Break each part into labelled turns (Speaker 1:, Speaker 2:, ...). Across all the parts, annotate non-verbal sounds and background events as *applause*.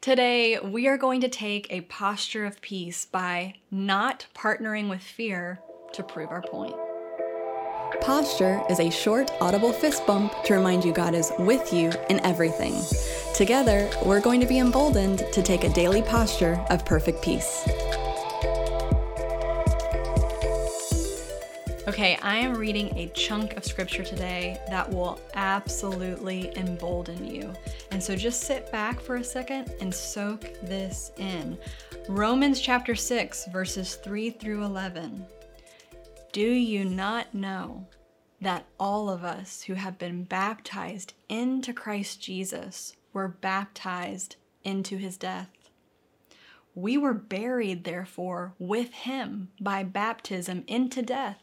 Speaker 1: Today, we are going to take a posture of peace by not partnering with fear to prove our point. Posture is a short, audible fist bump to remind you God is with you in everything. Together, we're going to be emboldened to take a daily posture of perfect peace. Okay, I am reading a chunk of scripture today that will absolutely embolden you. And so just sit back for a second and soak this in. Romans chapter 6, verses 3 through 11. Do you not know that all of us who have been baptized into Christ Jesus were baptized into his death? We were buried, therefore, with him by baptism into death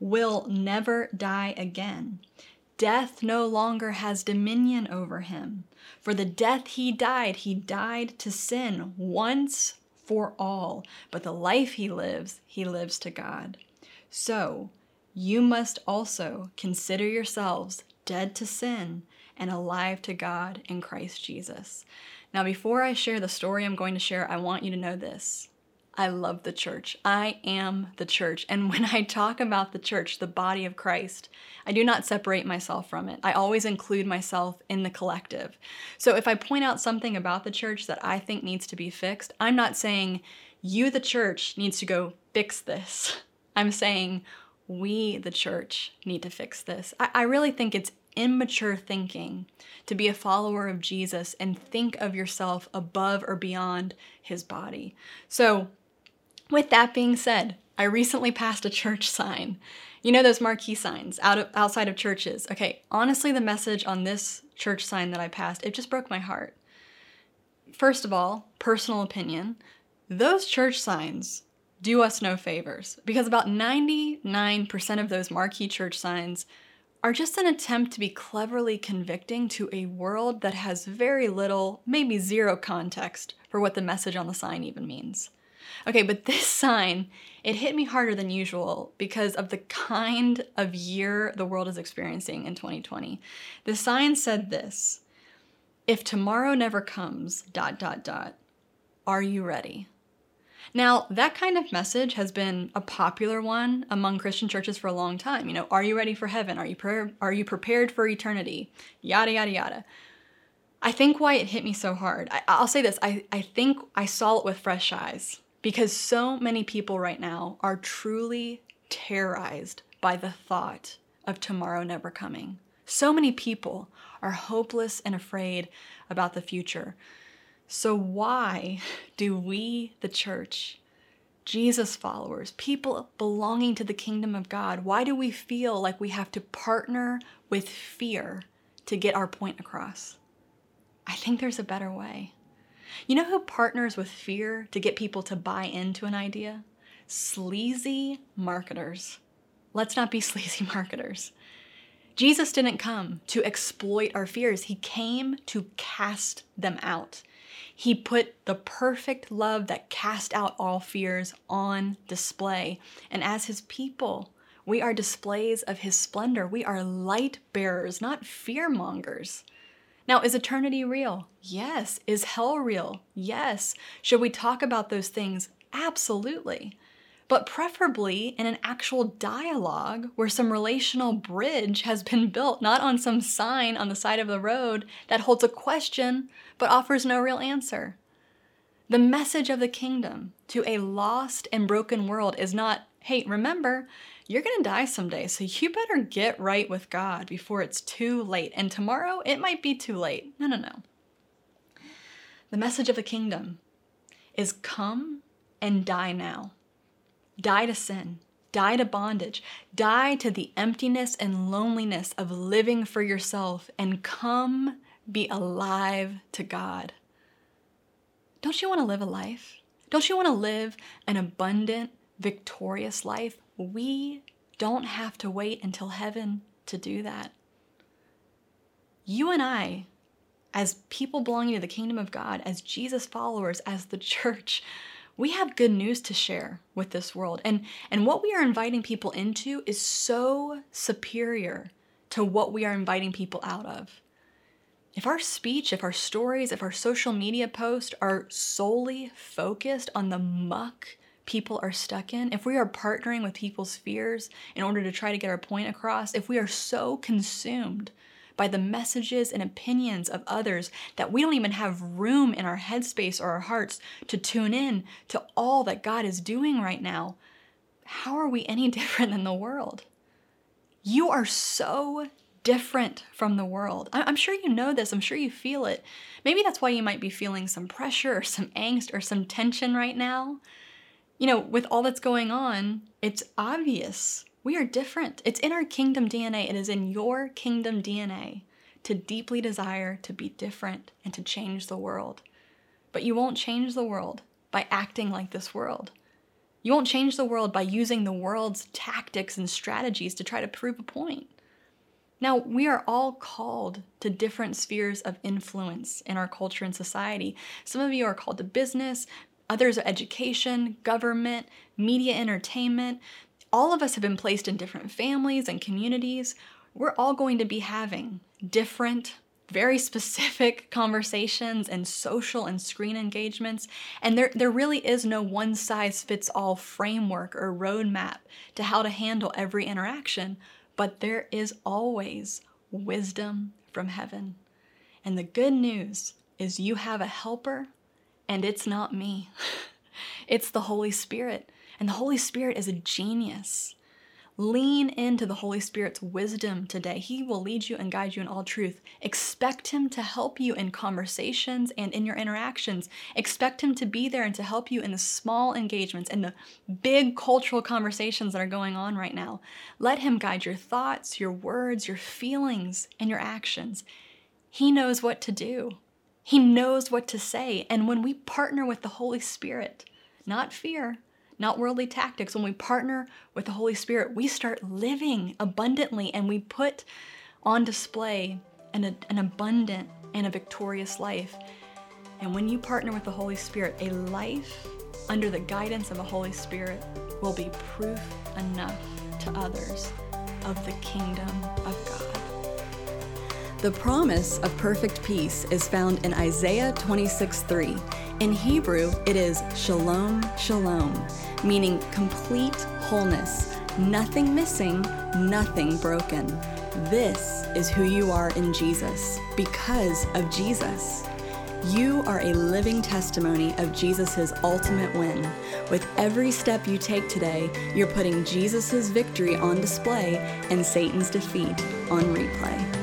Speaker 1: will never die again. Death no longer has dominion over him. For the death he died, he died to sin once for all, but the life he lives, he lives to God. So, you must also consider yourselves dead to sin and alive to God in Christ Jesus. Now, before I share the story I'm going to share, I want you to know this. I love the church. I am the church. And when I talk about the church, the body of Christ, I do not separate myself from it. I always include myself in the collective. So if I point out something about the church that I think needs to be fixed, I'm not saying you, the church, needs to go fix this. *laughs* I'm saying we, the church, need to fix this. I, I really think it's immature thinking to be a follower of Jesus and think of yourself above or beyond his body. So, with that being said, I recently passed a church sign. You know those marquee signs out of, outside of churches. Okay, honestly, the message on this church sign that I passed, it just broke my heart. First of all, personal opinion, those church signs do us no favors because about 99% of those marquee church signs are just an attempt to be cleverly convicting to a world that has very little, maybe zero context for what the message on the sign even means. Okay, but this sign, it hit me harder than usual because of the kind of year the world is experiencing in 2020. The sign said this If tomorrow never comes, dot, dot, dot, are you ready? Now, that kind of message has been a popular one among Christian churches for a long time. You know, are you ready for heaven? Are you, pre- are you prepared for eternity? Yada, yada, yada. I think why it hit me so hard, I, will say this I, I think I saw it with fresh eyes because so many people right now are truly terrorized by the thought of tomorrow never coming. So many people are hopeless and afraid about the future. So, why do we, the church, Jesus followers, people belonging to the kingdom of God, why do we feel like we have to partner with fear to get our point across? I think there's a better way. You know who partners with fear to get people to buy into an idea? Sleazy marketers. Let's not be *laughs* sleazy marketers. Jesus didn't come to exploit our fears, He came to cast them out. He put the perfect love that cast out all fears on display. And as His people, we are displays of His splendor. We are light bearers, not fear mongers. Now, is eternity real? Yes. Is hell real? Yes. Should we talk about those things? Absolutely. But preferably in an actual dialogue where some relational bridge has been built, not on some sign on the side of the road that holds a question but offers no real answer. The message of the kingdom to a lost and broken world is not, hey, remember, you're going to die someday, so you better get right with God before it's too late. And tomorrow, it might be too late. No, no, no. The message of the kingdom is come and die now. Die to sin, die to bondage, die to the emptiness and loneliness of living for yourself, and come be alive to God. Don't you want to live a life? Don't you want to live an abundant, victorious life? We don't have to wait until heaven to do that. You and I, as people belonging to the kingdom of God, as Jesus followers, as the church, we have good news to share with this world. And, and what we are inviting people into is so superior to what we are inviting people out of. If our speech, if our stories, if our social media posts are solely focused on the muck people are stuck in, if we are partnering with people's fears in order to try to get our point across, if we are so consumed by the messages and opinions of others that we don't even have room in our headspace or our hearts to tune in to all that God is doing right now, how are we any *laughs* different than the world? You are so different from the world. I'm sure you know this, I'm sure you feel it. Maybe that's why you might be feeling some pressure or some angst or some tension right now. You know, with all that's going on, it's obvious we are different. It's in our kingdom DNA. It is in your kingdom DNA to deeply desire to be different and to change the world. But you won't change the world by acting like this world. You won't change the world by using the world's tactics and strategies to try to prove a point. Now, we are all called to different spheres of influence in our culture and society. Some of you are called to business, others are education, government, media entertainment all of us have been placed in different families and communities. We're all going to be having different, very specific *laughs* conversations and social and screen engagements. And there, there really is no one size fits all framework or roadmap to how to handle every interaction, but there is always wisdom from heaven. And the good news is you have a helper, and it's not me, *laughs* it's the Holy Spirit. And the Holy Spirit is a genius. Lean into the Holy Spirit's wisdom today. He will lead you and guide you in all truth. Expect Him to help you in conversations and in your interactions. Expect Him to be there and to help you in the small engagements and the big cultural conversations that are going on right now. Let Him guide your thoughts, your words, your feelings, and your actions. He knows what to do, He knows what to say. And when we partner with the Holy Spirit, not fear, not worldly tactics. When we partner with the Holy Spirit, we start living abundantly and we put on display an, an abundant and a victorious life. And when you partner with the Holy Spirit, a life under the guidance of the Holy Spirit will be proof enough to others of the kingdom of God.
Speaker 2: The promise of perfect peace is found in Isaiah 26 3. In Hebrew, it is shalom, shalom meaning complete wholeness, nothing missing, nothing broken. This is who you are in Jesus because of Jesus. You are a living testimony of Jesus' ultimate win. With every step you take today, you're putting Jesus' victory on display and Satan's defeat on replay.